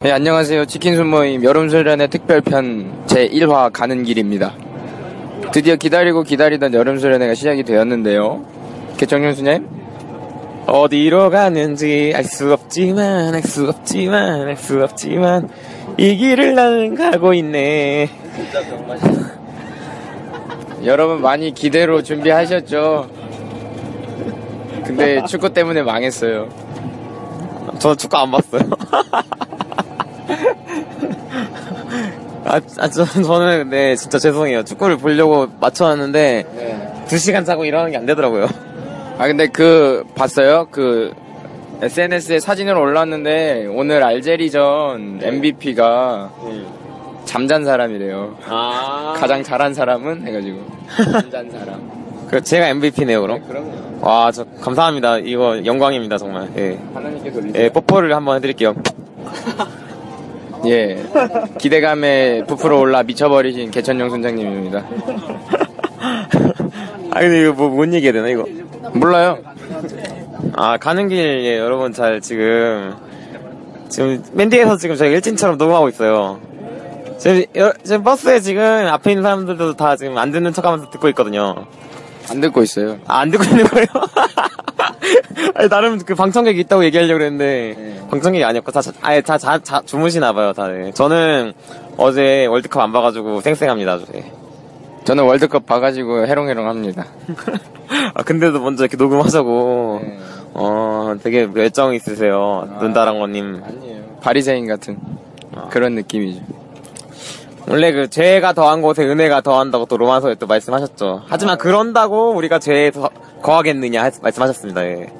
네, 안녕하세요. 치킨 순모임 여름수련회 특별편 제1화 가는 길입니다. 드디어 기다리고 기다리던 여름수련회가 시작이 되었는데요. 개청년 수님? 어디로 가는지 알 수 없지만, 알 수 없지만, 알 수 없지만, 이 길을 나는 가고 있네. 여러분 많이 기대로 준비하셨죠? 근데 축구 때문에 망했어요. 저 축구 안 봤어요. 아, 아 저, 저는 근데 진짜 죄송해요. 축구를 보려고 맞춰놨는데 두 시간 자고 일어나는 게 안 되더라고요. 아 근데 그 봤어요? 그 SNS에 사진을 올랐는데 오늘 알제리전 MVP가 잠잔 사람이래요. 가장 잘한 사람은 해가지고 잠잔 사람. 그 제가 MVP네요 그럼? 그럼요. 와 저 감사합니다. 이거 영광입니다 정말. 예. 하나님께 돌리세요. 예 뽀뽀를 한번 해드릴게요. 예. 기대감에 부풀어 올라 미쳐버리신 개천용 선장님입니다. 아, 근데 이거 뭐, 뭔 얘기해야 되나, 이거? 몰라요. 아, 가는 길, 예, 여러분 잘 지금, 지금, 맨 뒤에서 지금 저희 일진처럼 녹음하고 있어요. 지금, 여- 지금 버스에 지금 앞에 있는 사람들도 다 지금 안 듣는 척 하면서 듣고 있거든요. 안 듣고 있어요. 아, 안 듣고 있는 거예요? 아니, 나름 그 방청객이 있다고 얘기하려고 그랬는데, 방청객이 아니었고, 다, 자- 아예 다 자, 자- 주무시나 봐요, 다들. 저는 어제 월드컵 안 봐가지고 쌩쌩합니다. 예. 저는 월드컵 봐가지고 해롱해롱 합니다. 아, 근데도 먼저 이렇게 녹음하자고. 어, 되게 열정 있으세요. 눈다랑어님. 아니에요. 바리새인 같은 그런 느낌이죠. 원래 그 죄가 더한 곳에 은혜가 더한다고 또 로마서에 또 말씀하셨죠. 하지만 그런다고 우리가 죄에 더 거하겠느냐 하- 말씀하셨습니다. 예.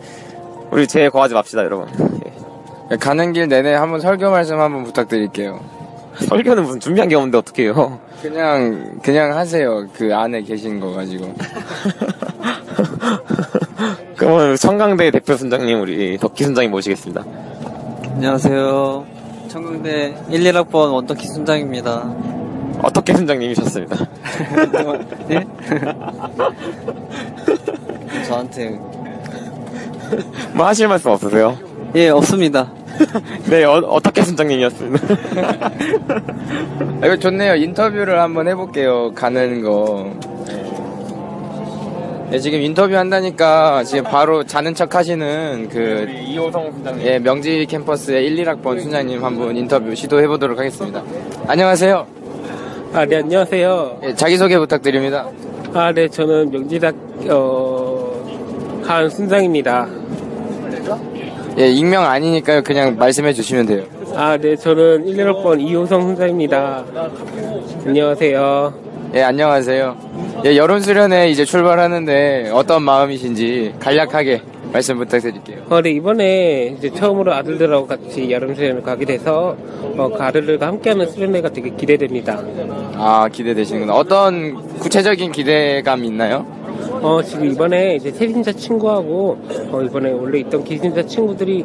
우리 죄에 거하지 맙시다, 여러분. 예. 가는 길 내내 한번 설교 말씀 한번 부탁드릴게요. 설교는 무슨 준비한 게 없는데 어떡해요. 그냥 그냥 하세요. 그 안에 계신 거 가지고. 그러면 청강대 대표 순장님 우리 덕기 순장님 모시겠습니다. 안녕하세요. 청강대 1, 1학번 원덕희 순장입니다. 어떻게 순장님이셨습니다. 예? 저한테 뭐 하실 말씀 없으세요? 예 없습니다. 네, 어, 떻게 순장님이었습니다. 아, 이거 좋네요. 인터뷰를 한번 해볼게요. 가는 거. 네, 지금 인터뷰 한다니까 지금 바로 자는 척 하시는 그 이호성 순장님. 예, 명지 캠퍼스의 1, 1학번 순장님 한 분 인터뷰 시도해 보도록 하겠습니다. 안녕하세요. 아, 네, 안녕하세요. 예, 자기소개 부탁드립니다. 아, 네, 저는 명지대, 어, 한 순장입니다. 예, 익명 아니니까요. 그냥 말씀해 주시면 돼요. 아, 네, 저는 116번 이호성 순장입니다. 안녕하세요. 예, 안녕하세요. 예, 여름 수련회 이제 출발하는데 어떤 마음이신지 간략하게 말씀 부탁드릴게요. 어, 네, 이번에 이제 처음으로 아들들하고 같이 여름 수련을 가게 돼서, 어, 그 아들들과 함께하는 수련회가 되게 기대됩니다. 아, 기대되시는구나. 어떤 구체적인 기대감 있나요? 어, 지금 이번에 이제 세신자 친구하고, 어, 이번에 원래 있던 기신자 친구들이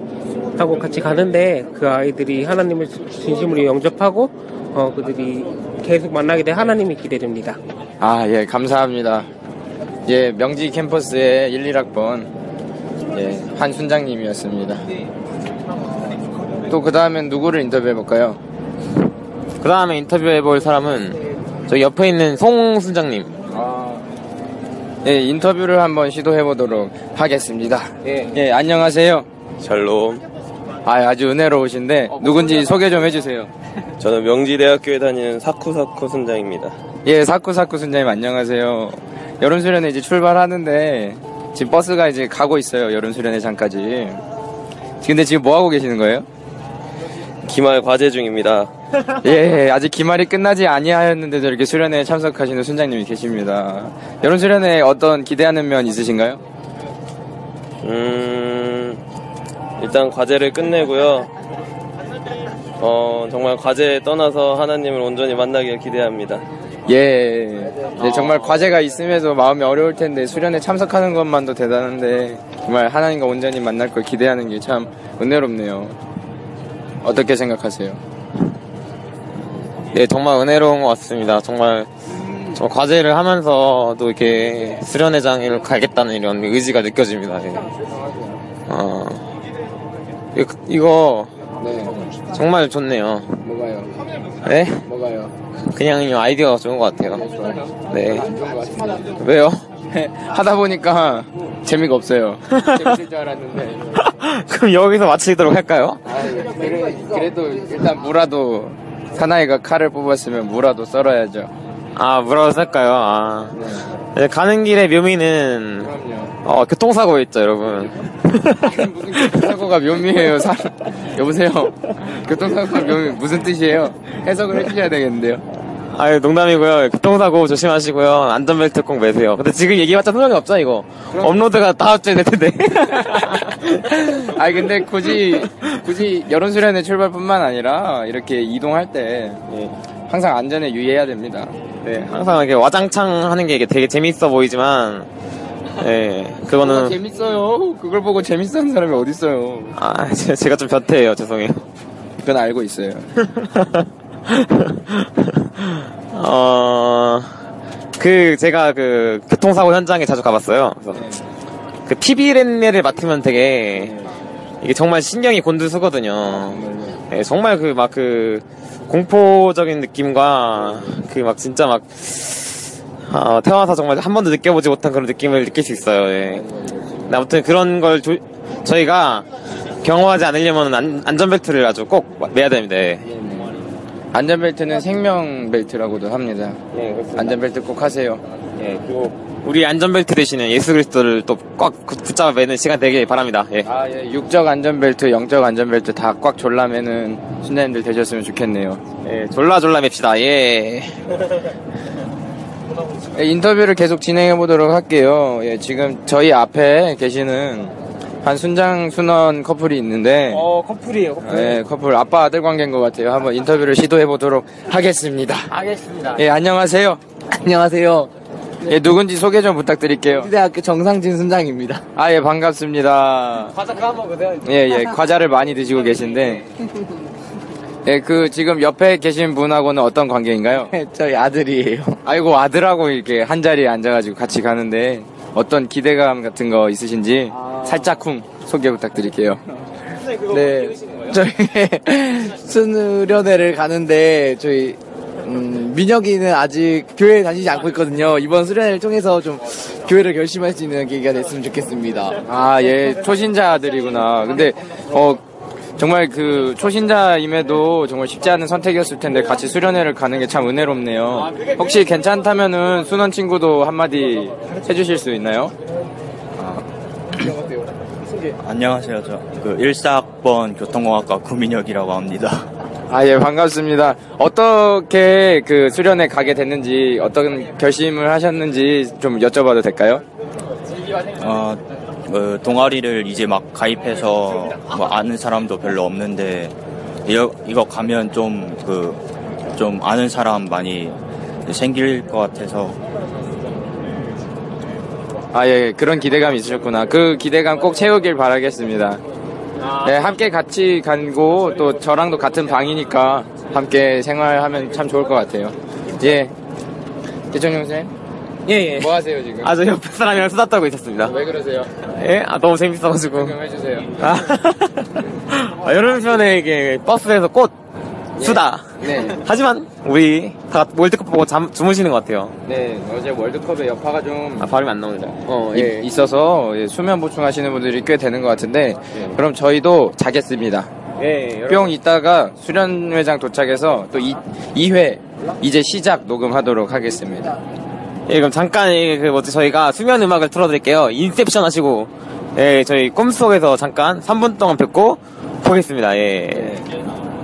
하고 같이 가는데, 그 아이들이 하나님을 진심으로 영접하고, 어, 그들이 계속 만나게 된 하나님이 기대됩니다. 아, 예, 감사합니다. 예, 명지 캠퍼스의 1, 1학번, 예, 한 순장님이었습니다. 또 그 다음엔 누구를 인터뷰해볼까요? 그 다음에 인터뷰해볼 사람은 저 옆에 있는 송 순장님. 예, 인터뷰를 한번 시도해 보도록 하겠습니다. 예. 안녕하세요. 샬롬. 아, 아주 은혜로우신데 누군지 소개 좀 해주세요. 저는 명지대학교에 다니는 사쿠사쿠 순장입니다. 예, 사쿠사쿠 순장님 안녕하세요. 여름 수련회 이제 출발하는데 지금 버스가 이제 가고 있어요. 여름 수련회장까지. 근데 지금 뭐 하고 계시는 거예요? 기말 과제 중입니다. 예, 아직 기말이 끝나지 아니하였는데도 이렇게 수련회에 참석하시는 순장님이 계십니다. 여름 수련회 어떤 기대하는 면 있으신가요? 음, 일단 과제를 끝내고요. 어, 정말 과제에 떠나서 하나님을 온전히 만나길 기대합니다. 예, 네, 정말 과제가 있음에도 마음이 어려울 텐데 수련회 참석하는 것만도 대단한데 정말 하나님과 온전히 만날 걸 기대하는 게 참 은혜롭네요. 어떻게 생각하세요? 네, 정말 은혜로운 것 같습니다. 정말, 저 과제를 하면서도 이렇게 수련회장을 가겠다는 이런 의지가 느껴집니다. 예. 어, 이거, 이거 네, 정말 좋네요. 뭐가요? 네? 뭐가요? 그냥 이 아이디어가 좋은 것 같아요. 네. 왜요? 하다 보니까 재미가 없어요. 재밌을 줄 알았는데. 그럼 여기서 마치도록 할까요? 아, 그래, 그래도 일단 무라도 사나이가 칼을 뽑았으면 무라도 썰어야죠. 아, 뭐라고 쓸까요? 아. 네, 가는 길의 묘미는. 어, 교통사고 있죠, 여러분. 무슨 교통사고가 묘미예요, 사 여보세요. 교통사고가 묘미 무슨 뜻이에요? 해석을 해주셔야 되겠는데요. 아유, 농담이고요. 교통사고 조심하시고요. 안전벨트 꼭 매세요. 근데 지금 얘기해봤자 소용이 없죠, 이거? 업로드가 다음 주에 될 텐데. 아니 근데 굳이 굳이 여론 수련회 출발뿐만 아니라 이렇게 이동할 때 예, 항상 안전에 유의해야 됩니다. 네, 항상 이렇게 와장창 하는 게 이게 되게 재밌어 보이지만, 예, 그거는, 재밌어요. 그걸 보고 재밌어 하는 사람이 어디 있어요? 아, 제- 제가 좀 변태예요. 죄송해요. 그건 알고 있어요. 어, 그, 제가 그, 교통사고 현장에 자주 가봤어요. 그래서 그 TV랜레를 맡으면 되게, 이게 정말 신경이 곤두서거든요. 예, 정말 그, 막 그, 공포적인 느낌과, 그 막 진짜 막, 어, 태어나서 정말 한 번도 느껴보지 못한 그런 느낌을 느낄 수 있어요. 예. 아무튼 그런 걸 조- 저희가 경험하지 않으려면 안, 안전벨트를 아주 꼭 매야 됩니다. 예. 안전벨트는 생명 벨트라고도 합니다. 안전벨트 꼭 하세요. 예, 그리고 우리 안전벨트 대신에 예수 그리스도를 또 꽉 붙잡아 매는 시간 되길 바랍니다. 예. 아, 예. 육적 안전벨트, 영적 안전벨트 다 꽉 졸라매는 순자님들 되셨으면 좋겠네요. 예, 졸라 졸라 맵시다. 예. 예, 인터뷰를 계속 진행해 보도록 할게요. 예, 지금 저희 앞에 계시는 한 순장 순원 커플이 있는데, 어, 커플이에요, 커플. 예, 커플 아빠 아들 관계인 것 같아요. 한번 인터뷰를 시도해 보도록 하겠습니다. 알겠습니다. 예, 안녕하세요. 안녕하세요. 예, 누군지 소개 좀 부탁드릴게요. 대학교 정상진 순장입니다. 아, 예, 반갑습니다. 과자 까먹으세요. 예, 예, 과자를 많이 드시고 계신데, 예, 그, 지금 옆에 계신 분하고는 어떤 관계인가요? 저희 아들이에요. 아이고, 아들하고 이렇게 한 자리에 앉아가지고 같이 가는데, 어떤 기대감 같은 거 있으신지, 살짝쿵 소개 부탁드릴게요. 네. 저희 수련회를 가는데 저희 음, 민혁이는 아직 교회에 다니지 않고 있거든요. 이번 수련회를 통해서 좀 교회를 결심할 수 있는 계기가 됐으면 좋겠습니다. 아, 예, 초신자들이구나. 근데, 어, 정말 그 초신자임에도 정말 쉽지 않은 선택이었을 텐데 같이 수련회를 가는 게 참 은혜롭네요. 혹시 괜찮다면은 순원 친구도 한마디 해주실 수 있나요? 안녕하세요. 저 그 14학번 교통공학과 구민혁이라고 합니다. 아, 예, 반갑습니다. 어떻게 그 수련회 가게 됐는지, 어떤 결심을 하셨는지 좀 여쭤봐도 될까요? 어, 그 동아리를 이제 막 가입해서 뭐 아는 사람도 별로 없는데 이거, 이거 가면 좀 그 좀 아는 사람 많이 생길 것 같아서 아, 예, 그런 기대감이 있으셨구나. 그 기대감 꼭 채우길 바라겠습니다. 네, 함께 같이 가고 또 저랑도 같은 방이니까 함께 생활하면 참 좋을 것 같아요. 예. 선생님? 예, 예. 뭐 하세요, 지금? 아, 저 옆에 사람이랑 수다 떨고 있었습니다. 왜 그러세요? 예? 아, 너무 재밌어가지고. 좀 해주세요. 아, 아, 여름 수련회 이게 버스에서 꽃 수다. 네. 하지만 우리 다 월드컵 보고 잠, 주무시는 것 같아요. 네, 어제 월드컵에 여파가 좀 아, 발음이 안 나오는데. 어, 이- 있어서 예, 수면 보충하시는 분들이 꽤 되는 것 같은데 그럼 저희도 자겠습니다. 예, 뿅 있다가 수련회장 도착해서 또 2, 2회 이제 시작 녹음하도록 하겠습니다. 예, 그럼 잠깐 예, 그 뭐지 저희가 수면 음악을 틀어드릴게요. 인셉션 하시고 예, 저희 꿈속에서 잠깐 3분 동안 뵙고 보겠습니다. 예.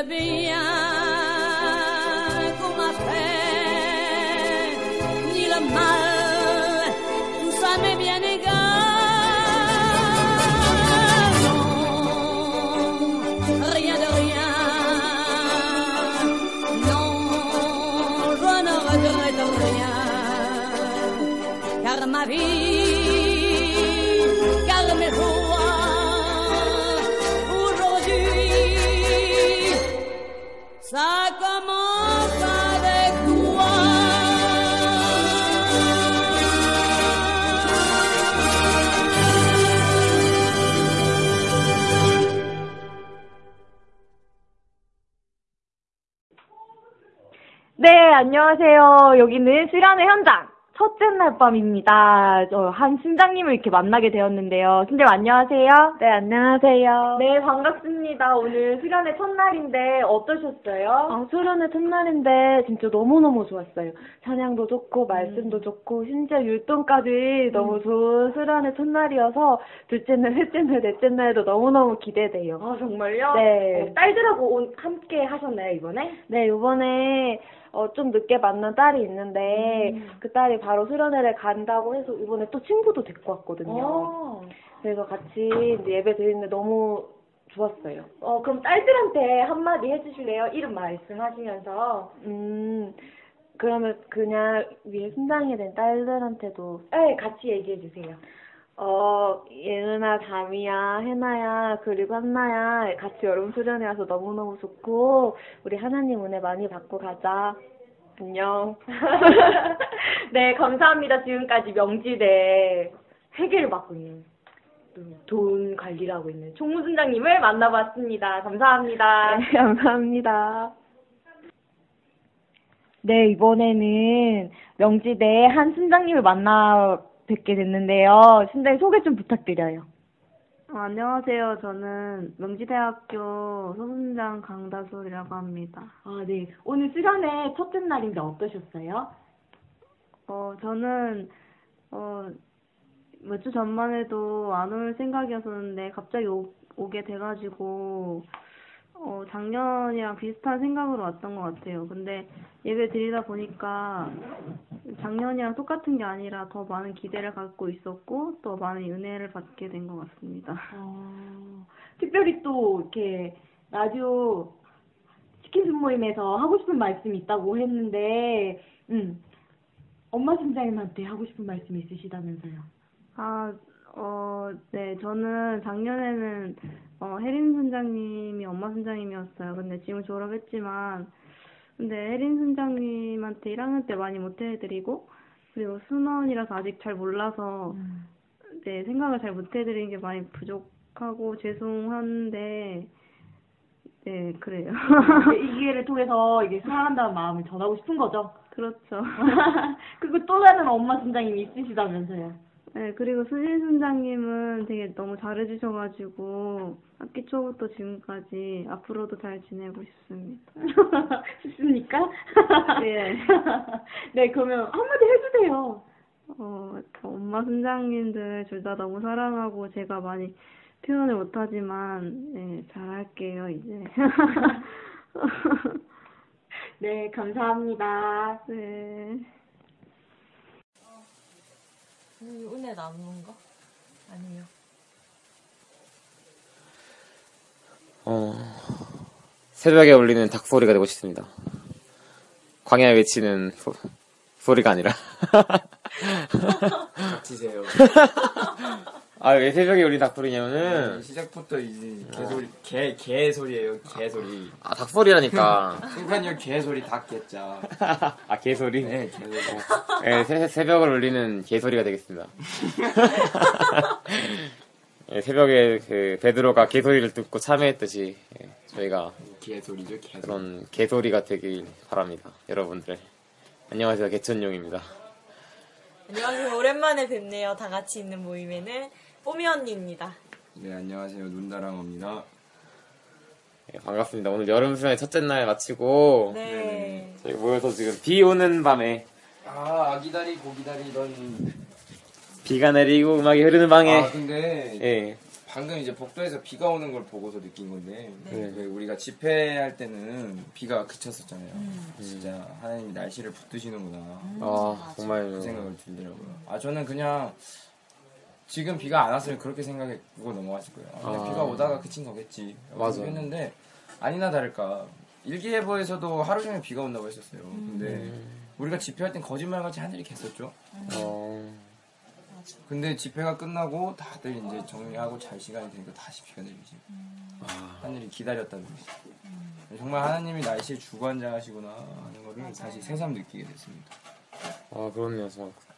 Le bien qu'on m'a fait, ni le mal, tout ça bien égal. Non, rien de rien. Non, je ne regrette rien, car ma vie, 안녕하세요. 여기는 수련회 현장. 첫째 날 밤입니다. 저한 순장님을 이렇게 만나게 되었는데요. 순장 안녕하세요. 네, 안녕하세요. 네, 반갑습니다. 오늘 수련회 첫날인데 어떠셨어요? 아, 수련회 첫날인데 진짜 너무너무 좋았어요. 찬양도 좋고 말씀도 좋고 심지어 율동까지 너무 좋은 수련회 첫날이어서 둘째 날, 셋째 날, 넷째 날도 너무너무 기대돼요. 아, 정말요? 네. 어, 딸들하고 온- 함께 하셨나요, 이번에? 네, 이번에 어, 좀 늦게 만난 딸이 있는데 그 딸이 바로 수련회를 간다고 해서 이번에 또 친구도 데리고 왔거든요. 어. 그래서 같이 이제 예배 드리는데 너무 좋았어요. 어, 그럼 딸들한테 한마디 해주실래요? 이름 말씀하시면서. 음, 그러면 그냥 위에 순장이 된 딸들한테도 네, 같이 얘기해주세요. 어, 예은아, 다미야, 해나야, 그리고 한나야, 같이 여름 수련회 와서 너무너무 좋고, 우리 하나님 은혜 많이 받고 가자. 안녕. 네, 감사합니다. 지금까지 명지대 회계를 맡고 있는 또돈 관리를 하고 있는 총무순장님을 만나봤습니다. 감사합니다. 네, 감사합니다. 네, 이번에는 명지대 한 순장님을 만나 뵙게 됐는데요. 순장님 소개 좀 부탁드려요. 어, 안녕하세요. 저는 명지대학교 소순장 강다솔이라고 합니다. 아, 네. 오늘 수련회 첫째 날인데 어떠셨어요? 어, 저는, 어, 몇 주 전만 해도 안 올 생각이었었는데, 갑자기 오, 오게 돼가지고, 어, 작년이랑 비슷한 생각으로 왔던 것 같아요. 근데 예배 드리다 보니까 작년이랑 똑같은 게 아니라 더 많은 기대를 갖고 있었고, 또 많은 은혜를 받게 된 것 같습니다. 어, 특별히 또 이렇게 라디오 치킨 순 모임에서 하고 싶은 말씀이 있다고 했는데, 음, 엄마 팀장님한테 하고 싶은 말씀 있으시다면서요? 아, 어, 네, 저는 작년에는, 어, 혜린 순장님이 엄마 순장님이었어요. 근데 지금 졸업했지만, 근데 혜린 순장님한테 1학년 때 많이 못해드리고, 그리고 순원이라서 아직 잘 몰라서, 네, 생각을 잘 못해드린 게 많이 부족하고 죄송한데, 네, 그래요. 이 기회를 통해서 이게 사랑한다는 마음을 전하고 싶은 거죠? 그렇죠. 그리고 또 다른 엄마 팀장님이 있으시다면서요? 네, 그리고 수진 순장님은 되게 너무 잘해주셔가지고, 학기 초부터 지금까지 앞으로도 잘 지내고 싶습니다. 싶습니까? 네. 네, 그러면 한마디 해주세요. 어, 엄마 순장님들 둘 다 너무 사랑하고 제가 많이 표현을 못하지만, 네, 잘할게요, 이제. 네, 감사합니다. 네. 은혜 나누는 거? 아니요. 어, 새벽에 울리는 닭소리가 되고 싶습니다. 광야에 외치는 소, 소리가 아니라. 닥치세요. 아, 왜 새벽에 울리는 닭소리냐면은, 네, 시작부터 이제 개소리, 개, 개소리예요, 개소리. 아, 닭소리라니까. 순간요, 개소리, 닭개자. 아, 개소리? 네, 개소리. 네, 새, 새벽을 울리는 개소리가 되겠습니다. 예, 새벽에 그 베드로가 개소리를 듣고 참여했듯이 예, 저희가 개소리죠, 개소리. 그런 개소리가 되길 바랍니다. 여러분들. 안녕하세요, 개천용입니다. 안녕하세요. 오랜만에 뵙네요. 다 같이 있는 모임에는 뽀미 언니입니다. 네, 안녕하세요. 눈다랑어입니다. 예, 반갑습니다. 오늘 여름 수련회 첫째 날 마치고 네. 저희 모여서 지금 비 오는 밤에 아, 아기다리, 고기다리, 넌. 비가 내리고 음악이 흐르는 방에 아, 근데. 예. 방금 이제 복도에서 비가 오는 걸 보고서 느낀 건데 네. 그 우리가 집회할 때는 비가 그쳤었잖아요. 음. 진짜 하나님이 날씨를 붙드시는구나. 아, 정말 그 생각을 들더라고요. 아 저는 그냥 지금 비가 안 왔으면 그렇게 생각하고 넘어갔을 거예요. 아, 그냥 아. 비가 오다가 그친 거겠지. 맞아. 했는데 아니나 다를까 일기예보에서도 하루 종일 비가 온다고 했었어요. 음. 근데 우리가 집회할 땐 거짓말같이 하늘이 겠었죠. 어, 근데 집회가 끝나고 다들 이제 정리하고 잘 시간이 되니까 다시 비가 내리지. 하늘이 기다렸다는 거지. 정말 하나님이 날씨의 주관자시구나 하는 거를 다시 새삼 느끼게 됐습니다. 아 그렇네요.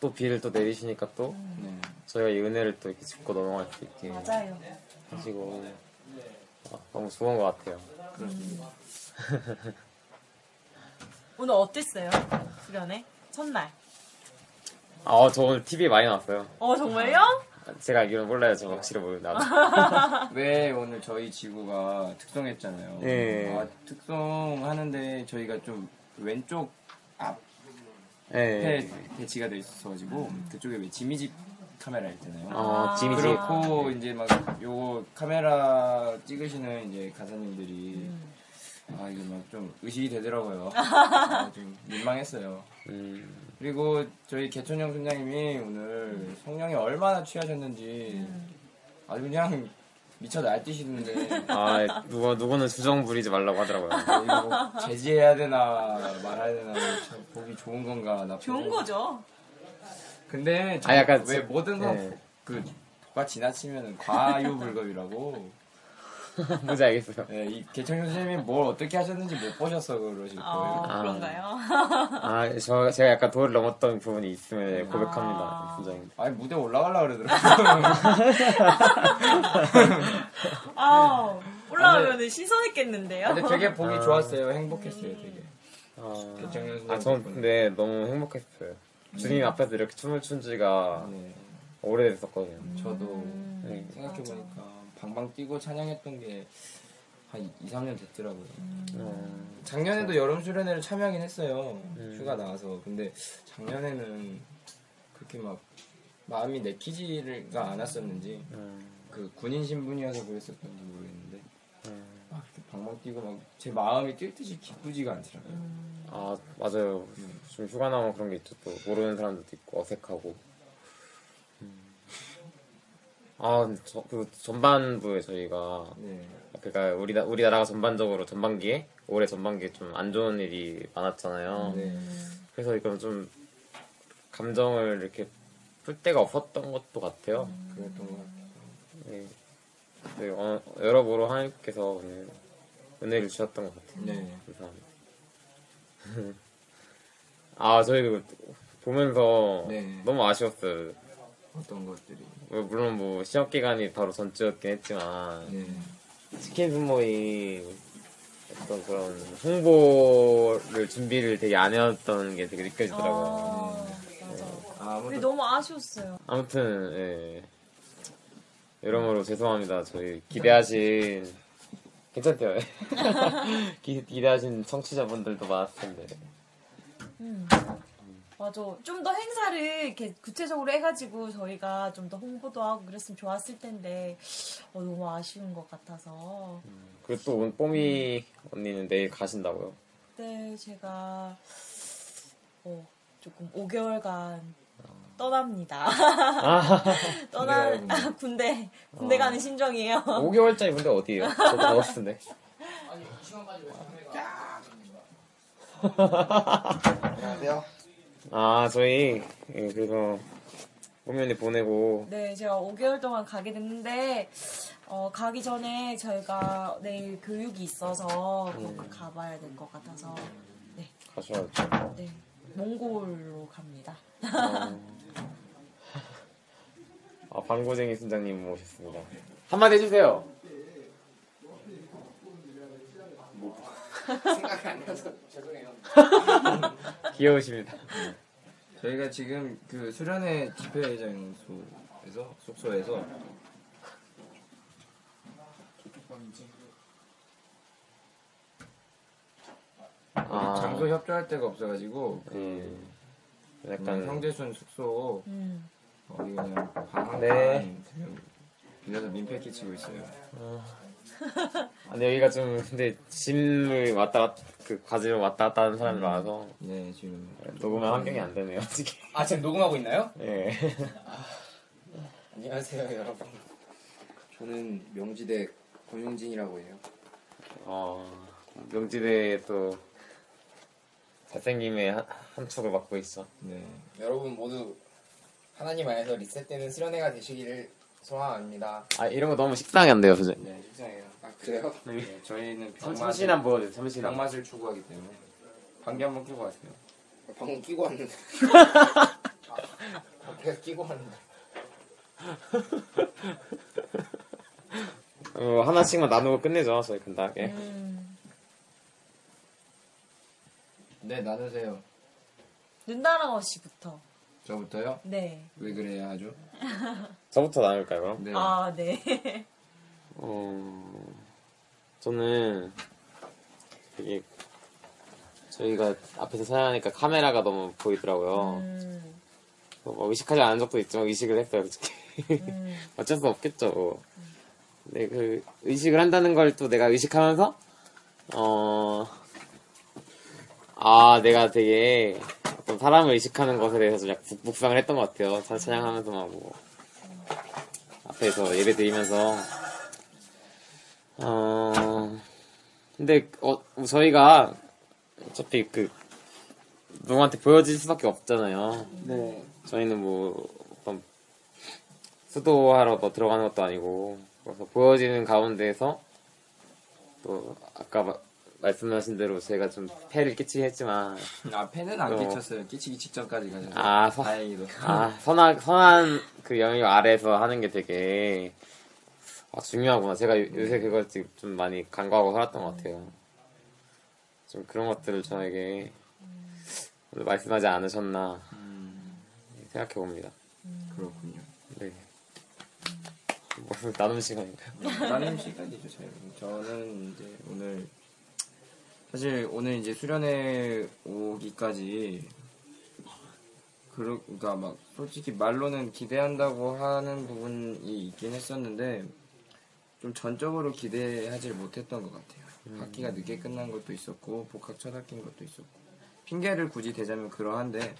또 비를 또 내리시니까 또 네. 저희가 이 은혜를 또 이렇게 짚고 넘어갈 수 있게 맞아요. 하시고 아, 너무 좋은 것 같아요. 그렇습니다. 오늘 어땠어요? 수련회? 첫날. 아, 어, 저 오늘 TV에 많이 나왔어요. 어, 정말요? 제가 알기로는 몰라요. 저 확실히 모르는데. 왜 오늘 저희 지구가 특성했잖아요. 네. 아, 특성하는데 저희가 좀 왼쪽 네. 배치가 돼 있어가지고 그쪽에 왜 지미집 카메라 있잖아요. 아, 지미집. 그렇고 이제 막 요거 카메라 찍으시는 이제 가사님들이 아 이게 막 좀 의식이 되더라고요. 아, 좀 민망했어요. 음. 그리고 저희 개천영 순장님이 오늘 성령이 얼마나 취하셨는지 아주 그냥 미쳐 날뛰시는데 아, 누구, 누구는 주정 부리지 말라고 하더라고요. 이거 뭐 제지해야 되나 말아야 되나 참 보기 좋은 건가 나쁜 좋은. 거죠. 근데 아, 약간 왜 저- 모든 건 네. 그 도가 지나치면 과유불급이라고. 뭔지 알겠어요. 네, 이 개천영 선생님이 뭘 어떻게 하셨는지 못 보셔서 그러실 거예요. 어, 그런가요? 아, 저, 제가 약간 도를 넘었던 부분이 있으면 고백합니다. 순장님. 아니 무대 올라가려 그러더라고요. 아, 올라오면 신선했겠는데요? 근데 되게 보기 아. 좋았어요. 행복했어요, 되게. 아, 개천영 선생님. 아, 전 근데 너무 행복했어요. 주님 앞에서 이렇게 춤을 춘 지가 네. 오래됐었거든요. 저도 네. 생각해보니까 방방 뛰고 찬양했던 게 한 2, 3년 됐더라고요. 어, 작년에도 여름 수련회를 참여하긴 했어요. 음. 휴가 나와서. 근데 작년에는 그렇게 막 마음이 내키지가 않았었는지 음, 그 군인 신분이어서 그랬었던지 모르겠는데 음. 막 이렇게 방방 뛰고 막 제 마음이 뛸 듯이 기쁘지가 않더라고요. 아, 맞아요. 좀 휴가 나오면 그런 게 있죠. 또 모르는 사람들도 있고 어색하고. 음. 아, 저, 그 전반부에 저희가 네. 그러니까 우리 나- 우리나라가 전반적으로 전반기에 올해 전반기에 좀 안 좋은 일이 많았잖아요. 네. 그래서 이건 좀 감정을 이렇게 풀 데가 없었던 것도 같아요. 그랬던 것 같아요. 네. 네, 어, 여러모로 하나님께서 오늘 은혜를 주셨던 것 같아요. 네. 감사합니다. 아, 저희도 보면서 네. 너무 아쉬웠어요. 어떤 것들이. 뭐, 물론 뭐 시험 기간이 바로 전주였긴 했지만 네. 치킨 스모이 어떤 그런 홍보를 준비를 되게 안 해왔던 게 되게 느껴지더라고요. 아, 우리 너무 아쉬웠어요. 아무튼 예. 여러모로 죄송합니다. 저희 기대하신 괜찮대요. 기, 기대하신 청취자분들도 많았을 텐데. 음. 맞아. 좀 더 행사를 이렇게 구체적으로 해가지고 저희가 좀 더 홍보도 하고 그랬으면 좋았을 텐데 어, 너무 아쉬운 것 같아서. 그리고 또 오늘 뽀미 언니는 내일 가신다고요? 네, 제가 어, 조금 5개월간 떠납니다. 떠나 군대 아, 군대 군대 어. 가는 심정이에요. 5개월짜리 군대 어디예요? 저도 가고 싶은데. 안녕하세요. 아 저희 예, 그래서 언니 보내고 네, 제가 5개월 동안 가게 됐는데 어, 가기 전에 저희가 내일 교육이 있어서 음. 꼭 가봐야 될 것 같아서 네, 가셔야죠. 네, 몽골로 갑니다. 아, 방고쟁이 순장님 모셨습니다. 한마디 해주세요. 생각이 안 나서 죄송해요. 귀여우십니다. 저희가 지금 그 수련회 집회 장소에서 숙소에서 아. 장소 협조할 데가 없어가지고 음, 약간 형제순 숙소 음. 거기 그냥 방한 네. 빌려서 민폐 끼치고 있어요. 아 니 여기가 좀 근데 짐을 왔다 갔- 그 과지를 왔다 갔다 하는 사람이 많아서 네 지금 녹음할 환경이 안 되네요 솔직히. 아, 지금 녹음하고 있나요? 예. 안녕하세요, 여러분. 저는 명지대 권용진이라고 해요. 어 명지대에 또 잘생김의 한, 한 축을 맡고 있어. 네. 여러분 모두 하나님 안에서 리셋되는 수련회가 되시기를 소망합니다. 아 이런 거 너무 돼요 선생님. 네, 식상해요. 아, 그래요? 네, 저희는 참- 병맛을- 참신 한번 보여주세요, 참신 한번. 병맛을 추구하기 때문에 방귀 한번 끼고 가세요. 방금 끼고 왔는데. 아, 밖에서 끼고 왔는데. 어, 하나씩만 나누고 끝내죠 저희 간단하게. 음, 네, 나누세요. 눈다랑어 씨부터. 저부터요? 네. 왜 그래야 하죠? 저부터 나눌까요 그럼? 네. 아, 네. 어, 저는 되게 저희가 앞에서 촬영하니까 카메라가 너무 보이더라고요. 음, 뭐 의식하지 않은 적도 있지만 의식을 했어요, 솔직히. 음. 어쩔 수 없겠죠. 근데 그 의식을 한다는 걸 또 내가 의식하면서 어, 아 내가 되게 어떤 사람을 의식하는 것에 대해서 좀 약간 묵- 묵상을 했던 것 같아요. 차- 찬양하면서 막 뭐. 앞에서 예배 드리면서 어 근데 어 저희가 어차피 그 누구한테 보여질 수밖에 없잖아요. 네. 저희는 뭐 어떤 수도하러 뭐 들어가는 것도 아니고 그래서 보여지는 가운데에서 또 아까 마- 말씀하신 대로 제가 좀 폐를 끼치긴 했지만 아, 팬은 안 어. 끼쳤어요. 끼치기 직전까지 가셔서. 아, 서- 다행히도. 아 선한 선한 그 영역 아래에서 하는 게 되게 아, 중요하구나. 제가 요- 요새 그걸 지금 좀 많이 간과하고 살았던 것 같아요. 좀 그런 것들을 저에게 오늘 말씀하지 않으셨나 생각해 봅니다. 그렇군요. 네. 뭐 나눔 시간인가요? 나눔 시간이죠, 저희. 저는 이제 오늘 사실 오늘 이제 수련회 오기까지 그러, 그러니까 막 솔직히 말로는 기대한다고 하는 부분이 있긴 했었는데 좀 전적으로 기대하지 못했던 것 같아요. 학기가 늦게 끝난 것도 있었고 복학 첫 학기인 것도 있었고 핑계를 굳이 대자면 그러한데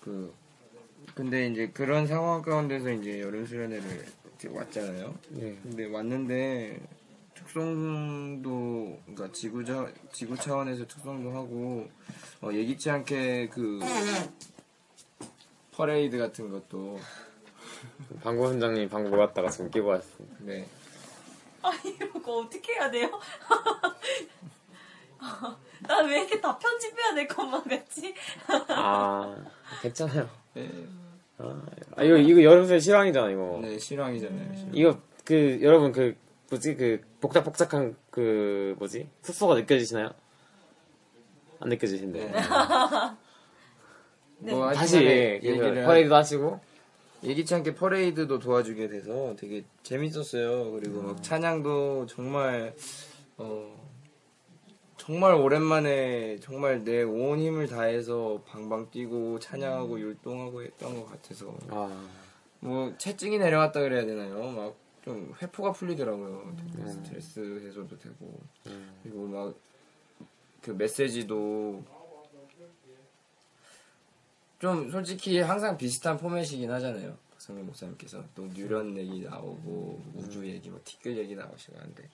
그 근데 이제 그런 상황 가운데서 이제 여름 수련회를 왔잖아요. 네. 근데 왔는데 특송도 그러니까 지구자 지구 차원에서 특송도 하고 어, 예기치 않게 그 퍼레이드 같은 것도 방구 원장님 방구 모았다가 지금 끼고 왔습니다. 네. 아 이거 어떻게 해야 돼요? 나 왜 이렇게 다 편집해야 될 것만 같지? 아 괜찮아요. 네. 아, 아, 이거 이거 여러분들 실황이잖아 이거. 네 실황이잖아요. 이거 그 여러분 그 뭐지 그 복작복작한 그 뭐지 숙소가 느껴지시나요? 안 느껴지신데. 뭐 다시 예, 그 얘기를 퍼레이드도 하시고 예기치 않게 퍼레이드도 도와주게 돼서 되게 재밌었어요. 그리고 막 찬양도 정말 어 정말 오랜만에 정말 내 온 힘을 다해서 방방 뛰고 찬양하고 율동하고 했던 것 같아서 뭐 채증이 내려갔다 그래야 되나요? 막 좀 회포가 풀리더라고요. 되게 스트레스 해소도 되고. 그리고 막 그 메시지도 좀 솔직히 항상 비슷한 포맷이긴 하잖아요. 박성민 목사님께서. 또 뉴런 얘기 나오고 우주 얘기, 뭐 티끌 얘기 나오시고 하는데.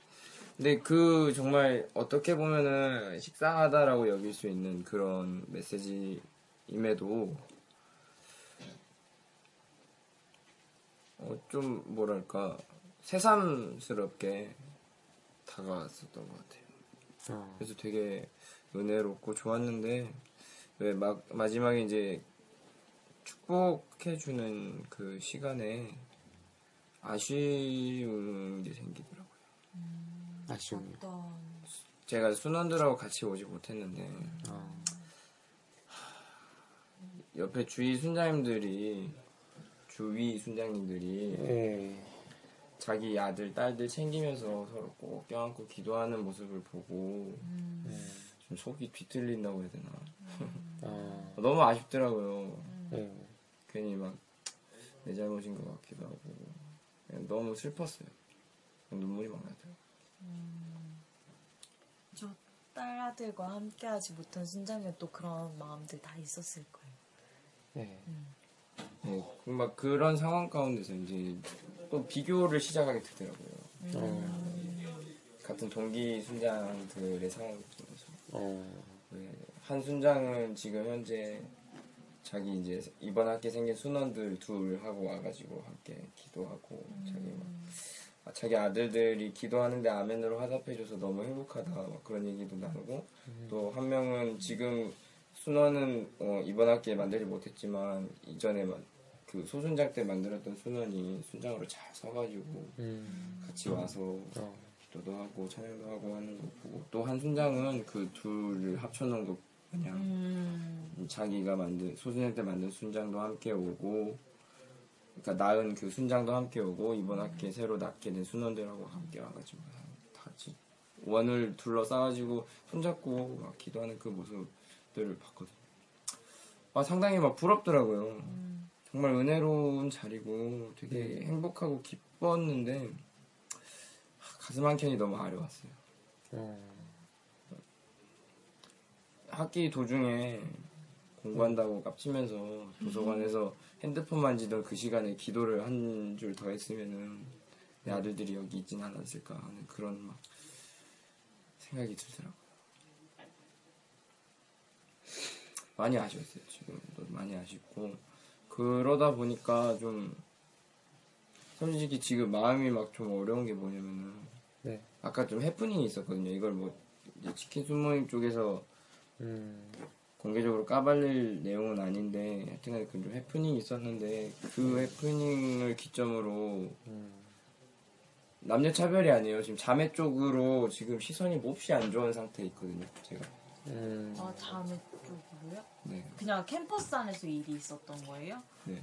근데 그 정말 어떻게 보면은 식상하다라고 여길 수 있는 그런 메시지임에도 어, 좀 뭐랄까 새삼스럽게 다가왔었던 것 같아요. 그래서 되게 은혜롭고 좋았는데 왜 막 마지막에 이제 축복해주는 그 시간에 아쉬운 게 생기더라고요. 아쉬운. 제가 순원들하고 같이 오지 못했는데 옆에 주위 순장님들이 주위 순장님들이 예. 자기 아들 딸들 챙기면서 서로 꼭 껴안고 기도하는 모습을 보고 좀 속이 뒤틀린다고 해야 되나? 아. 너무 아쉽더라고요. 예. 괜히 막 내 잘못인 것 같기도 하고. 그냥 너무 슬펐어요. 눈물이 막 나더라고요. 저 딸아들과 함께하지 못한 순장면 또 그런 마음들 다 있었을 거예요. 네. 네, 막 그런 상황 가운데서 이제 또 비교를 시작하게 되더라고요. 음. 같은 동기 순장들의 상황을 보면서 어. 네, 한 순장은 지금 현재 자기 이제 이번 학기 생긴 순원들 둘 하고 와가지고 함께 기도하고 자기 막 아, 자기 아들들이 기도하는데 아멘으로 화답해줘서 너무 행복하다 막 그런 얘기도 나누고 또한 명은 지금 순원은 어, 이번 학기에 만들지 못했지만 이전에 만- 그 소순장 때 만들었던 순원이 순장으로 잘 서가지고 같이 와서 기도도 하고 찬양도 하고 하는 거 보고 또 한 순장은 그 둘을 합쳐놓은 거 그냥 음. 자기가 만든 소순장 때 만든 순장도 함께 오고 그러니까 낳은 그 순장도 함께 오고 이번 학기에 새로 낳게 된 순원들하고 함께 와가지고 다 같이 원을 둘러싸가지고 손잡고 막 기도하는 그 모습들을 봤거든요. 아 상당히 막 부럽더라고요. 정말 은혜로운 자리고 되게 행복하고 기뻤는데 하, 가슴 한 켠이 너무 아려웠어요. 학기 도중에 공부한다고 깝치면서 도서관에서 핸드폰 만지던 그 시간에 기도를 한 줄 더 했으면은 내 아들들이 여기 있진 않았을까 하는 그런 막 생각이 들더라고요. 많이 아쉬웠어요. 지금도 많이 아쉽고 그러다 보니까 좀 솔직히 지금 마음이 막 좀 어려운 게 뭐냐면은 네. 아까 좀 해프닝이 있었거든요. 이걸 뭐 이제 치킨 순모임 쪽에서 음. 공개적으로 까발릴 내용은 아닌데 하여튼 그좀 해프닝이 있었는데 그 해프닝을 기점으로 남녀 차별이 아니에요. 지금 자매 쪽으로 지금 시선이 몹시 안 좋은 상태에 있거든요. 제가. 아 다음에 쪽으로요? 네. 그냥 캠퍼스 안에서 일이 있었던 거예요? 네.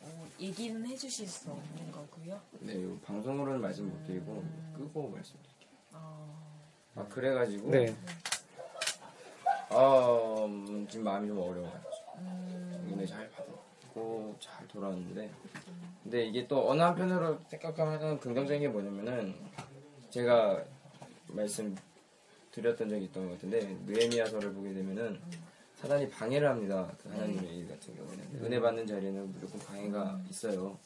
어, 얘기는 해주실 수 없는 거고요. 네, 요 방송으로는 말씀 못 드리고 끄고 말씀드릴게요. 어, 아 그래가지고 네. 아 음, 지금 마음이 좀 어려워가지고 은혜 잘 받았고 잘 돌아왔는데 근데 이게 또 어느 한편으로 생각하면 긍정적인 게 뭐냐면은 제가 말씀 드렸던 적이 있던 것 같은데 느헤미야서를 보게 되면은 사단이 방해를 합니다. 그 하나님의 일 같은 경우는 은혜 받는 자리에는 무조건 방해가 있어요.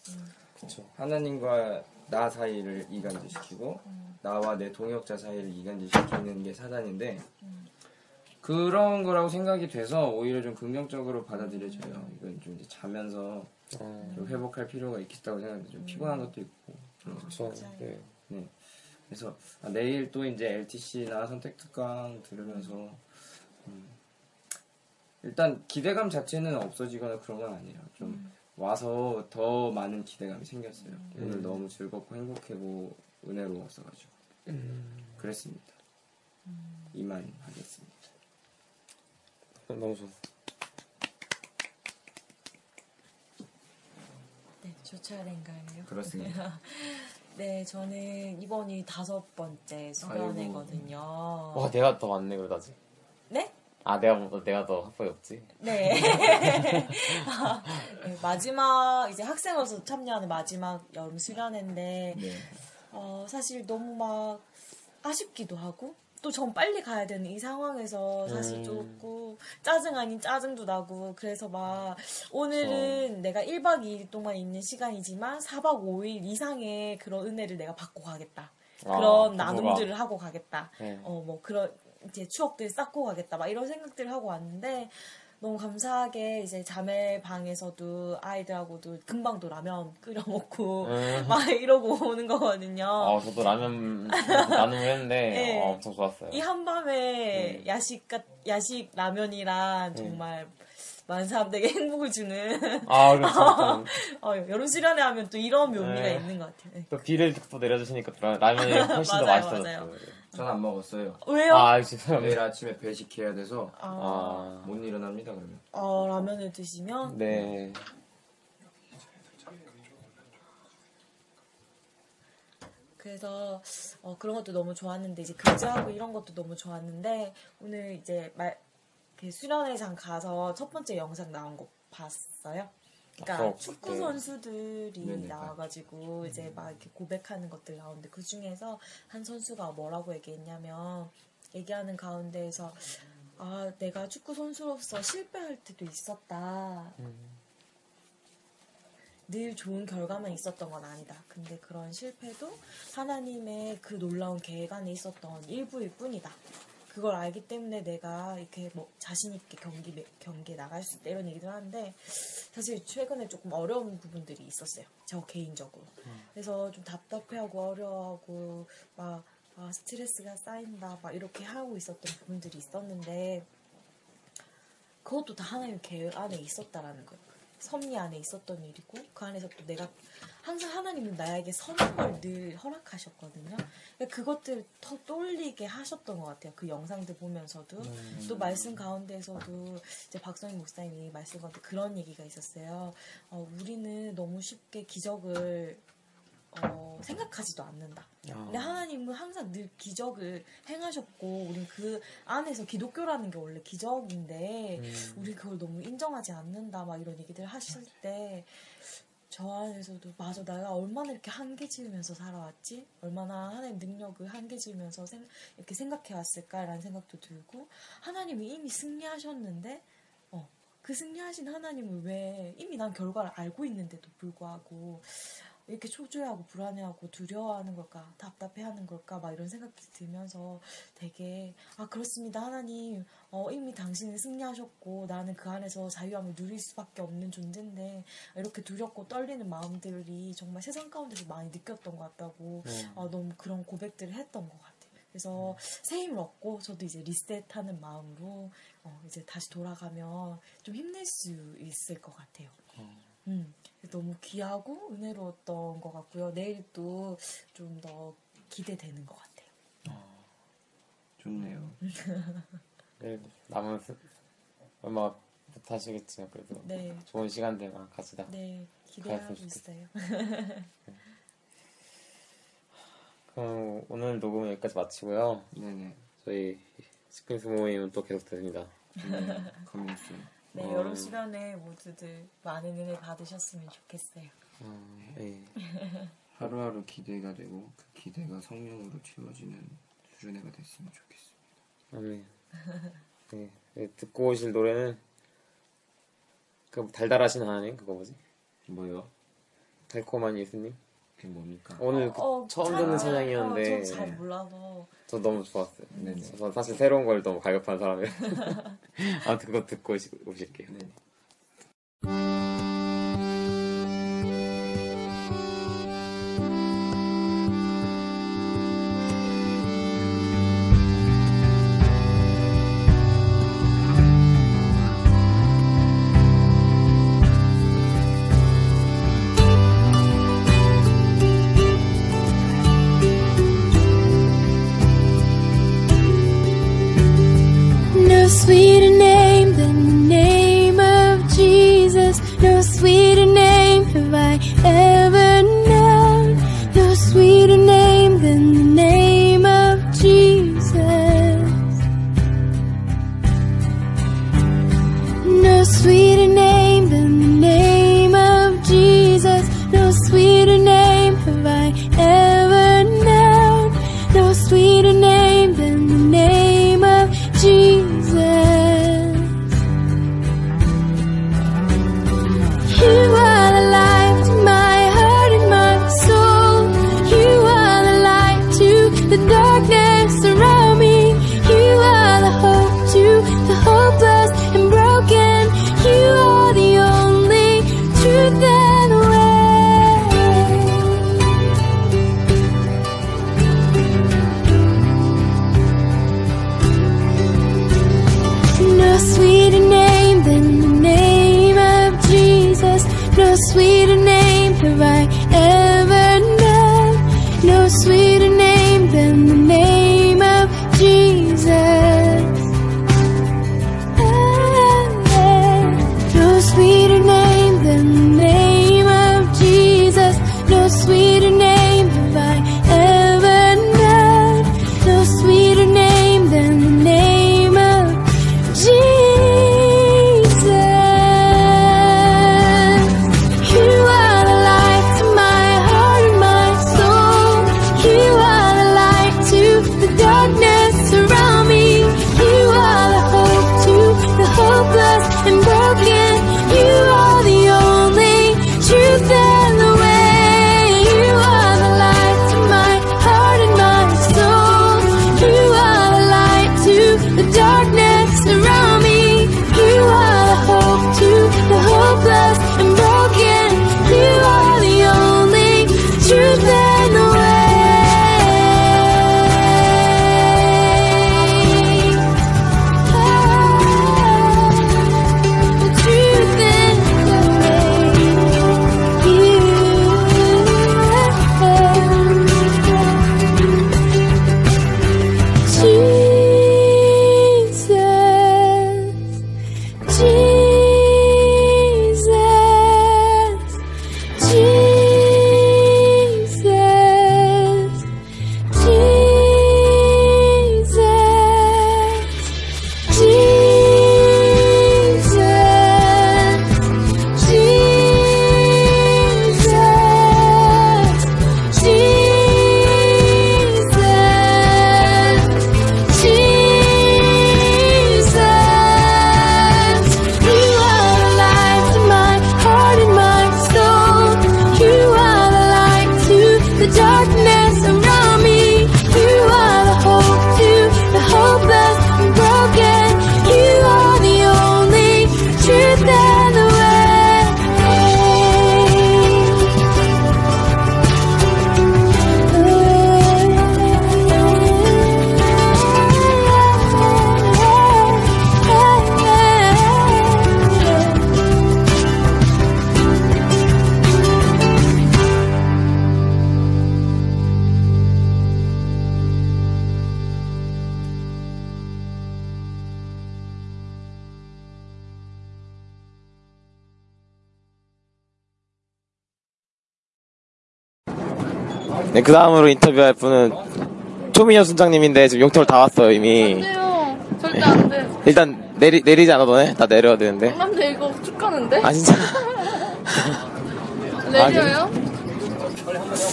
그쵸. 하나님과 나 사이를 이간질시키고 나와 내 동역자 사이를 이간질시키는 게 사단인데 그런 거라고 생각이 돼서 오히려 좀 긍정적으로 받아들여져요. 이건 좀 이제 자면서 좀 회복할 필요가 있겠다고 생각합니다. 좀 피곤한 것도 있고. 그런 것. 같아요. 네. 네. 그래서 아, 내일 또 이제 LTC나 선택특강 들으면서 음, 일단 기대감 자체는 없어지거나 그런 건 아니에요. 좀 와서 더 많은 기대감이 생겼어요. 오늘 음. 너무 즐겁고 행복하고 은혜로웠어가지고 그랬습니다. 이만 하겠습니다. 너무 좋아. 네, 저 차례인가요? 그렇습니다. 네, 저는 이번이 다섯 번째 수련회거든요. 와 내가 더 많네 아직. 네? 아 내가 뭐- 내가 더 학벌이 없지. 네. 네, 마지막 이제 학생으로서 참여하는 마지막 여름 수련회인데 네. 어, 사실 너무 막 아쉽기도 하고 또 전 빨리 가야 되는 이 상황에서 사실 음. 조금 짜증 아닌 짜증도 나고 그래서 막 오늘은 내가 1박 2일 동안 있는 시간이지만 4박 5일 이상의 그런 은혜를 내가 받고 가겠다. 아, 그런. 나눔들을 하고 가겠다. 네. 어, 뭐 그런 이제 추억들 쌓고 가겠다. 막 이런 생각들을 하고 왔는데 너무 감사하게 이제 자매 방에서도 아이들하고도 금방 또 라면 끓여 먹고 음. 막 이러고 오는 거거든요. 아 저도 라면 나눔을 했는데 네. 어, 엄청 좋았어요. 이 한밤에 야식 같 야식 라면이란 네. 정말 많은 사람들에게 행복을 주는 아, 그렇죠. 어, 여름 수련회 하면 또 이런 묘미가 네. 있는 것 같아요. 네. 또 비를 또 내려주시니까 라- 라면이 훨씬 더 맞아요, 맛있어졌어요. 맞아요. 전 안 먹었어요. 왜요? 아 죄송합니다. 내일 아침에 배식해야 돼서 아. 못 일어납니다 그러면. 어, 라면을 드시면 네. 그래서 어, 그런 것도 너무 좋았는데 이제 교제하고 이런 것도 너무 좋았는데 오늘 이제 말, 그 수련회장 가서 첫 번째 영상 나온 거 봤어요. 그러니까 어, 축구 네. 선수들이 네네. 나와가지고 이제 막 이렇게 고백하는 것들 나오는데 그 중에서 한 선수가 뭐라고 얘기했냐면 얘기하는 가운데에서 아 내가 축구 선수로서 실패할 때도 있었다. 늘 좋은 결과만 있었던 건 아니다. 근데 그런 실패도 하나님의 그 놀라운 계획 안에 있었던 일부일 뿐이다. 그걸 알기 때문에 내가 이렇게 뭐 자신 있게 경기 매- 경기에 나갈 수 있다 이런 얘기를 하는데 사실 최근에 조금 어려운 부분들이 있었어요. 저 개인적으로. 그래서 좀 답답해하고 어려워하고 막 아, 스트레스가 쌓인다 막 이렇게 하고 있었던 부분들이 있었는데 그것도 다 하나님 계획 안에 있었다라는 거예요. 섭리 안에 있었던 일이고 그 안에서 또 내가 항상 하나님은 나에게 선한 걸 늘 허락하셨거든요. 그러니까 그것들 더 떠올리게 하셨던 것 같아요. 그 영상들 보면서도 음. 또 말씀 가운데에서도 이제 박성희 목사님이 말씀 가운데 그런 얘기가 있었어요. 어, 우리는 너무 쉽게 기적을 어, 생각하지도 않는다. 근데 하나님은 항상 늘 기적을 행하셨고, 우린 그 안에서 기독교라는 게 원래 기적인데, 음. 우리 그걸 너무 인정하지 않는다, 막 이런 얘기들 하실 때, 저 안에서도, 맞아, 내가 얼마나 이렇게 한계 지으면서 살아왔지? 얼마나 하나님 능력을 한계 지으면서 생, 이렇게 생각해 왔을까라는 생각도 들고, 하나님이 이미 승리하셨는데, 어, 그 승리하신 하나님을 왜 이미 난 결과를 알고 있는데도 불구하고 이렇게 초조해하고 불안해하고 두려워하는 걸까 답답해하는 걸까 막 이런 생각이 들면서 되게 아 그렇습니다 하나님 어, 이미 당신은 승리하셨고 나는 그 안에서 자유함을 누릴 수밖에 없는 존재인데 이렇게 두렵고 떨리는 마음들이 정말 세상 가운데서 많이 느꼈던 것 같다고 음. 어, 너무 그런 고백들을 했던 것 같아요. 그래서 새 힘을 얻고 저도 이제 리셋하는 마음으로 어, 이제 다시 돌아가면 좀 힘낼 수 있을 것 같아요. 음, 너무 귀하고 은혜로웠던 것 같고요. 내일 또좀더 기대되는 것 같아요. 좋네요. 네, 남은 스- 얼마 못 하시겠지만 그래도 네. 좋은 시간들만 같이 다 네, 기대하고. 있어요. 그럼 오늘 녹음 여기까지 마치고요. 네네. 저희 치킨 순 모임은 또 계속 됩니다. 커뮤니티. 네, 어. 여름 시간에 모두들 많은 은혜 받으셨으면 좋겠어요. 어, 네. 예. 하루하루 기대가 되고 그 기대가 성령으로 채워지는 수준애가 됐으면 좋겠습니다. 아멘. 네. 네, 듣고 오실 노래는 그 달달하신 하나님 그거 뭐지? 뭐요? 달콤한 예수님? 그게 뭡니까? 오늘 어, 그 어, 처음 듣는 찬양이었는데 어, 잘 몰라서 저 너무 좋았어요. 네네. 저 사실 새로운 걸 너무 가급한 사람이에요. 아, 그거 듣고 오실게요. 네. 네, 그 다음으로 인터뷰할 분은 초미녀 순장님인데 지금 용태로 다 왔어요 이미. 안돼요. 절대 안 돼. 일단 내리 내리지 않아 너네 다 내려야 되는데. 안 돼, 이거 쭉 가는데. 아 진짜. 아, 그- 내려요?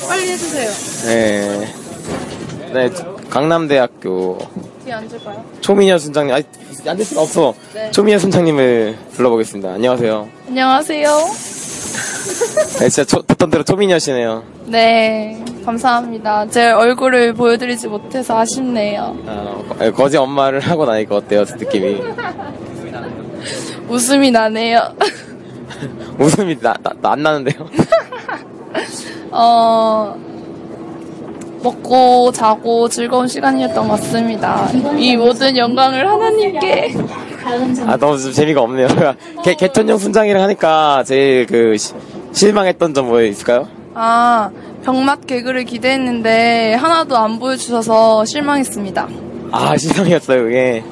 빨리 해주세요. 네. 네, 강남대학교. 뒤에 앉을까요? 초미녀 순장님, 아니, 앉을 수가 없어. 네. 초미녀 순장님을 불러보겠습니다. 안녕하세요. 안녕하세요. 네, 진짜 초, 듣던 대로 초미녀시네요. 네, 감사합니다. 제 얼굴을 보여드리지 못해서 아쉽네요. 아, 예, 거지 엄마를 하고 나니까 어때요, 느낌이? 웃음이 나네요. 웃음이 나, 나, 나 안 나는데요? 어, 먹고 자고 즐거운 시간이었던 것 같습니다. 이 모든 영광을 하나님께. 아, 너무 좀 재미가 없네요. 개, 개천용 순장이랑 하니까 제일 그, 시- 실망했던 점뭐 있을까요? 아, 병맛 개그를 기대했는데 하나도 안 보여주셔서 실망했습니다. 아, 실망이었어요, 그게.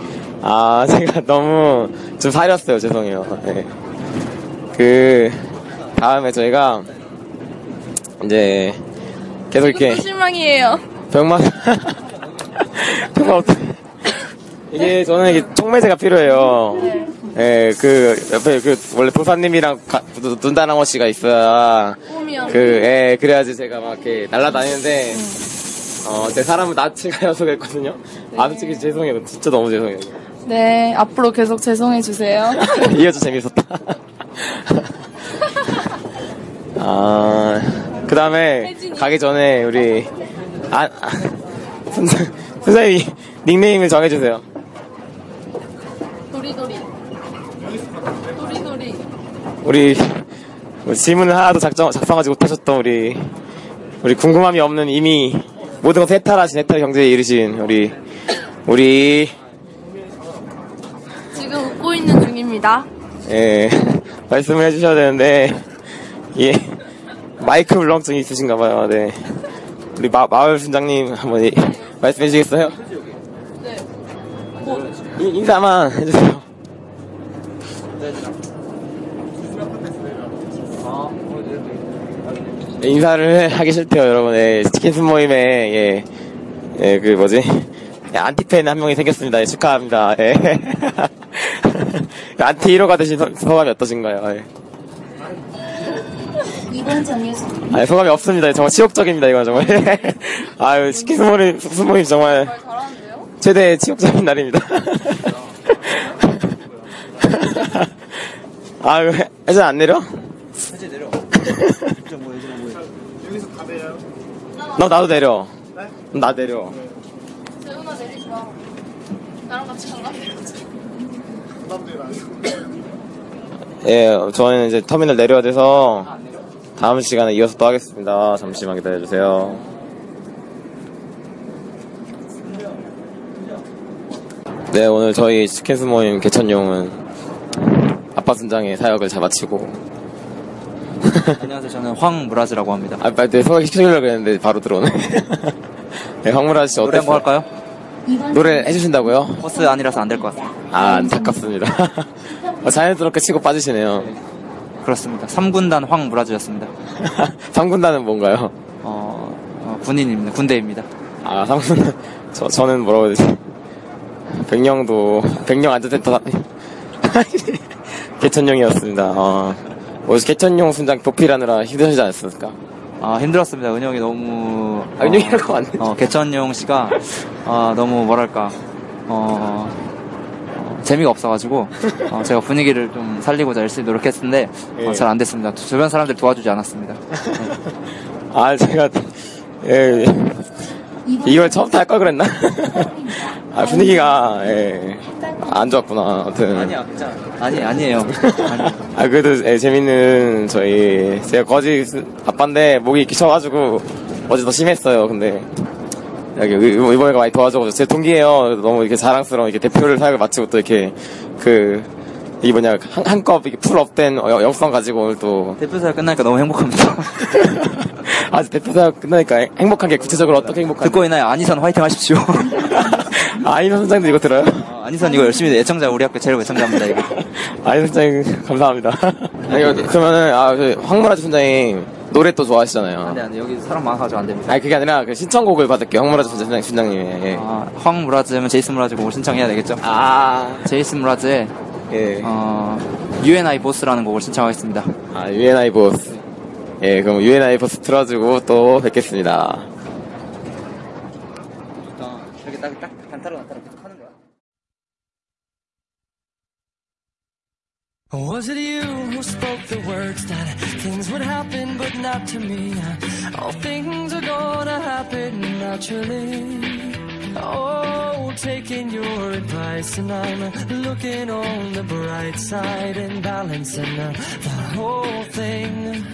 아, 제가 너무 좀 사렸어요. 죄송해요. 네. 그, 다음에 저희가, 이제, 계속 이렇게, 또 실망이에요. 병만, 병만 어떻게, 이게 저는 이게 총매제가 필요해요. 예, 그, 옆에 그, 원래 도사님이랑 가, 눈- 눈다랑어 씨가 있어야, 그, 예, 그래야지 제가 막 이렇게 날아다니는데, 어, 제 사람을 낯을 가려서 그랬거든요. 아, 솔직히 죄송해요. 진짜 너무 죄송해요. 네, 앞으로 계속 죄송해 주세요. 이게 좀 재밌었다. 아, 그 다음에 가기 전에 우리, 아, 아 선생, 선생님이 닉네임을 정해주세요. 도리도리. 도리도리. 우리, 우리 질문을 하나도 작성, 작성하지 못하셨던 우리, 우리 궁금함이 없는 이미 모든 것을 해탈하신 해탈 경제에 이르신 우리, 우리, 지금 웃고 있는 중입니다. 예, 말씀을 해주셔야 되는데, 예, 마이크 울렁증이 있으신가 봐요, 네. 우리 마, 마을 순장님 한번 이- 말씀해 주시겠어요? 네. 인- 인사만 해주세요. 네, 인사를 하기 싫대요, 여러분. 예, 치킨 순 모임에, 예, 예, 그 뭐지? 예, 안티팬 한 명이 생겼습니다. 예, 축하합니다. 예. 안티 1호가 되신 소- 소감이 어떠신가요? 예. 이번 정에서 아니, 소감이 없습니다. 정말 치욕적입니다, 이건 정말. 아유, 치킨 순 모임 정말 최대 치욕적인 날입니다. 아유, 해전 안 내려? 해제 내려. 좀 뭐, 해제 뭐. 여기서 다 내려요? 너 나도 내려. 나 내려. 재훈아 내리지 마. 나랑 같이 갈라? 예, 저는 이제 터미널 내려야 돼서 다음 시간에 이어서 또 하겠습니다. 잠시만 기다려주세요. 네, 오늘 저희 치킨스 모임 개천용은 아빠 순장의 사역을 잘 마치고 안녕하세요. 저는 황무라즈라고 합니다. 아, 빨리 내 소개 시켜주려고 했는데 바로 들어오네. 네, 황무라 씨 노래 어땠어요? 한번 할까요? 노래 해주신다고요? 버스 아니라서 안 될 것 같아요. 아, 안타깝습니다. 어, 자연스럽게 치고 빠지시네요. 그렇습니다. 3군단 황무라즈였습니다. 3군단은 뭔가요? 어, 어, 군인입니다. 군대입니다. 아, 3군단. 저, 저는 뭐라고 해야 되지? 백령도, 백령 안전센터, 개천용이었습니다. 어, 뭐, 개천용 순장 도피라느라 힘드시지 않았습니까? 아, 힘들었습니다. 은영이 너무. 아, 은영이라고 안 해. 어, 개천용 씨가, 아, 너무 뭐랄까, 어, 어, 재미가 없어가지고, 어, 제가 분위기를 좀 살리고자 열심히 노력했는데, 예. 어, 잘안 됐습니다. 주변 사람들 도와주지 않았습니다. 아, 제가, 예, 이걸 처음부터 할 걸 그랬나? 아, 분위기가, 예, 안 좋았구나. 아무튼. 아니야, 괜찮아. 아니, 아니에요. 아, 그래도 예, 재밌는 저희 제가 거지 수- 아빠인데 목이 기쳐가지고 어제 더 심했어요. 근데 여기 의- 이번에가 많이 도와줘가지고 제 동기예요. 너무 이렇게 자랑스러운 이렇게 대표를 사역을 마치고 또 이렇게 그 이 뭐냐 한, 한껏 이렇게 풀업된 어, 영성 가지고 오늘 또 대표사가 끝나니까 너무 행복합니다. 아직 대표 사역 끝나니까 행- 행복한 게 구체적으로 어떻게 행복한? 듣고 있나요? 안희선 화이팅 하십시오. 아이선 선장도 이거 들어요? 어, 안희선 이거 열심히 애청자 우리 학교 제일 애청자입니다 이거. 아이선 선장님 감사합니다. 아니, 그러면은 아, 그 황무라지 선장님 노래 또 좋아하시잖아요. 안돼 안돼 여기 사람 많아가지고 안 됩니다. 아니 그게 아니라 그 신청곡을 받을게요. 황무라지 선장 순장님의. 예. 아, 황무라즈면 제이슨 무라즈 곡을 신청해야 되겠죠? 아 제이슨 무라즈의 예. 어, UNI 보스라는 곡을 신청하겠습니다. 아, UNI 보스. 예, 그럼 UNI 보스 틀어주고 또 뵙겠습니다. 여기 딱, 딱 Was it you who spoke the words that things would happen but not to me? All things are gonna happen naturally. Oh, taking your advice and I'm looking on the bright side and balancing the whole thing.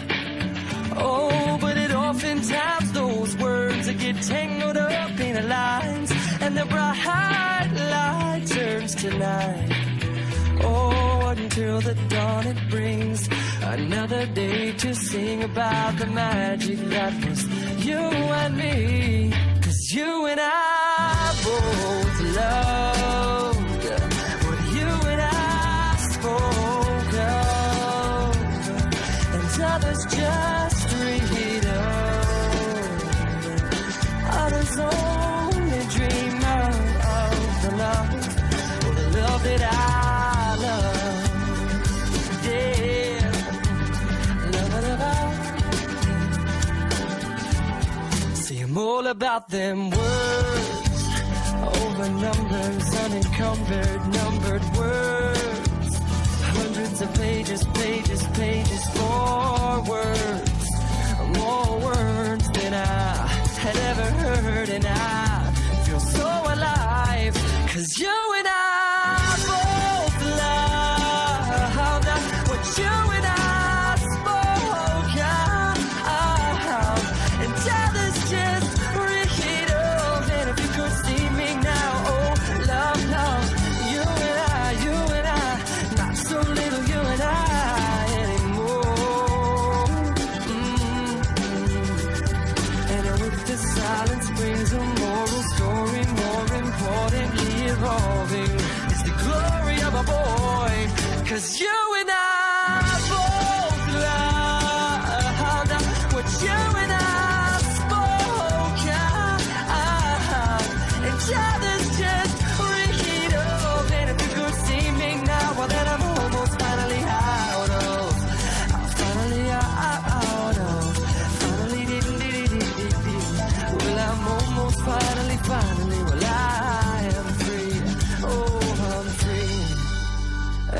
Oh, but it oftentimes those words that get tangled up in the lines and the bright light turns to night. Oh, until the dawn it brings another day to sing about the magic that was you and me. Cause you and I both loved what you and I spoke of, and others just read of. Others only dream of, the love, or the love that I all about them words, over numbers, unencumbered, numbered words. Hundreds of pages, pages, pages for words. More words than I had ever heard, and I feel so alive. Cause you cause you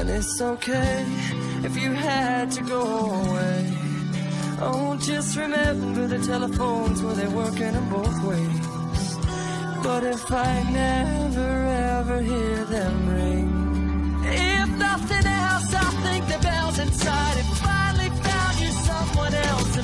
And it's okay if you had to go away. Oh, just remember the telephones were they're working in both ways. But if I never ever hear them ring, if nothing else, I think the bells inside have finally found you someone else,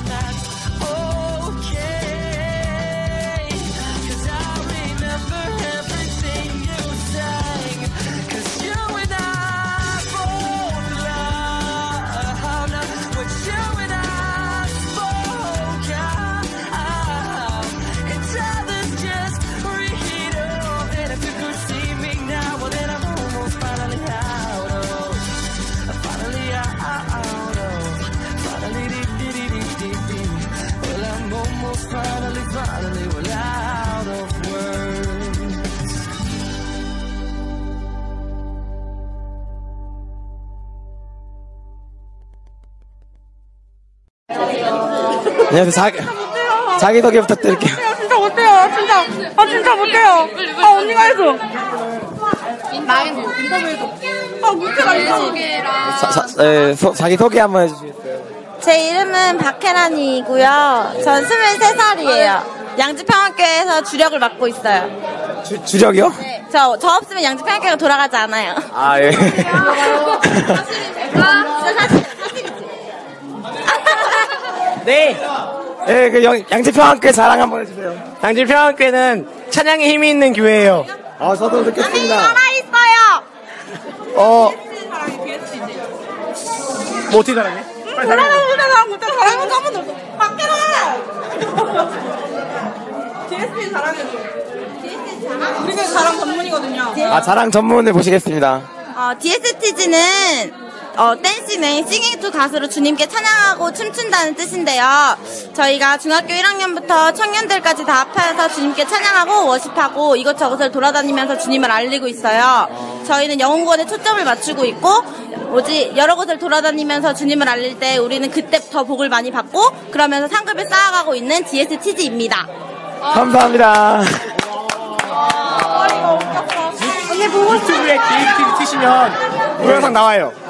안녕하세요. 자기, 자기소개 부탁드릴게요. 진짜 못해요. 진짜. 아, 진짜 못해요. 아, 언니가 해줘. 망했어. 아, 못해, 이거. 자, 자, 네, 소- 자기소개 한번 해주시겠어요? 제 이름은 박혜란이고요. 전 23살이에요. 양지평학교에서 주력을 맡고 있어요. 주, 주력이요? 저, 저 없으면 양지평학교가 돌아가지 않아요. 아, 예. 네. 네, 그 영, 양지평학교 자랑 한번 해주세요. 양지평학교는 찬양에 힘이 있는 교회예요. 아, 저도 느꼈습니다. 살아있어요! 어, 뭐 어떻게 사랑해? 빨리 못해. 사람은 한번 더. 밖에라! DSP 자랑해줘. 우리가 자랑 전문이거든요. 아, 자랑 전문을 보시겠습니다. 어, DSTG는 어, 댄싱은 싱잉2 가수로 주님께 찬양하고 춤춘다는 뜻인데요. 저희가 중학교 1학년부터 청년들까지 다 합해서 주님께 찬양하고 워십하고 이것저것을 돌아다니면서 주님을 알리고 있어요. 저희는 영웅권에 초점을 맞추고 있고 뭐지 여러 곳을 돌아다니면서 주님을 알릴 때 우리는 그때 더 복을 많이 받고 그러면서 상급을 쌓아가고 있는 DSTG입니다. 감사합니다. 언니 보고 유튜브에 DSTV 치시면 동영상 나와요.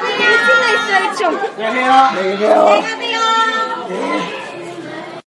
2층에 있어요, 2층. 안녕하세요. 안녕히 계세요. 네.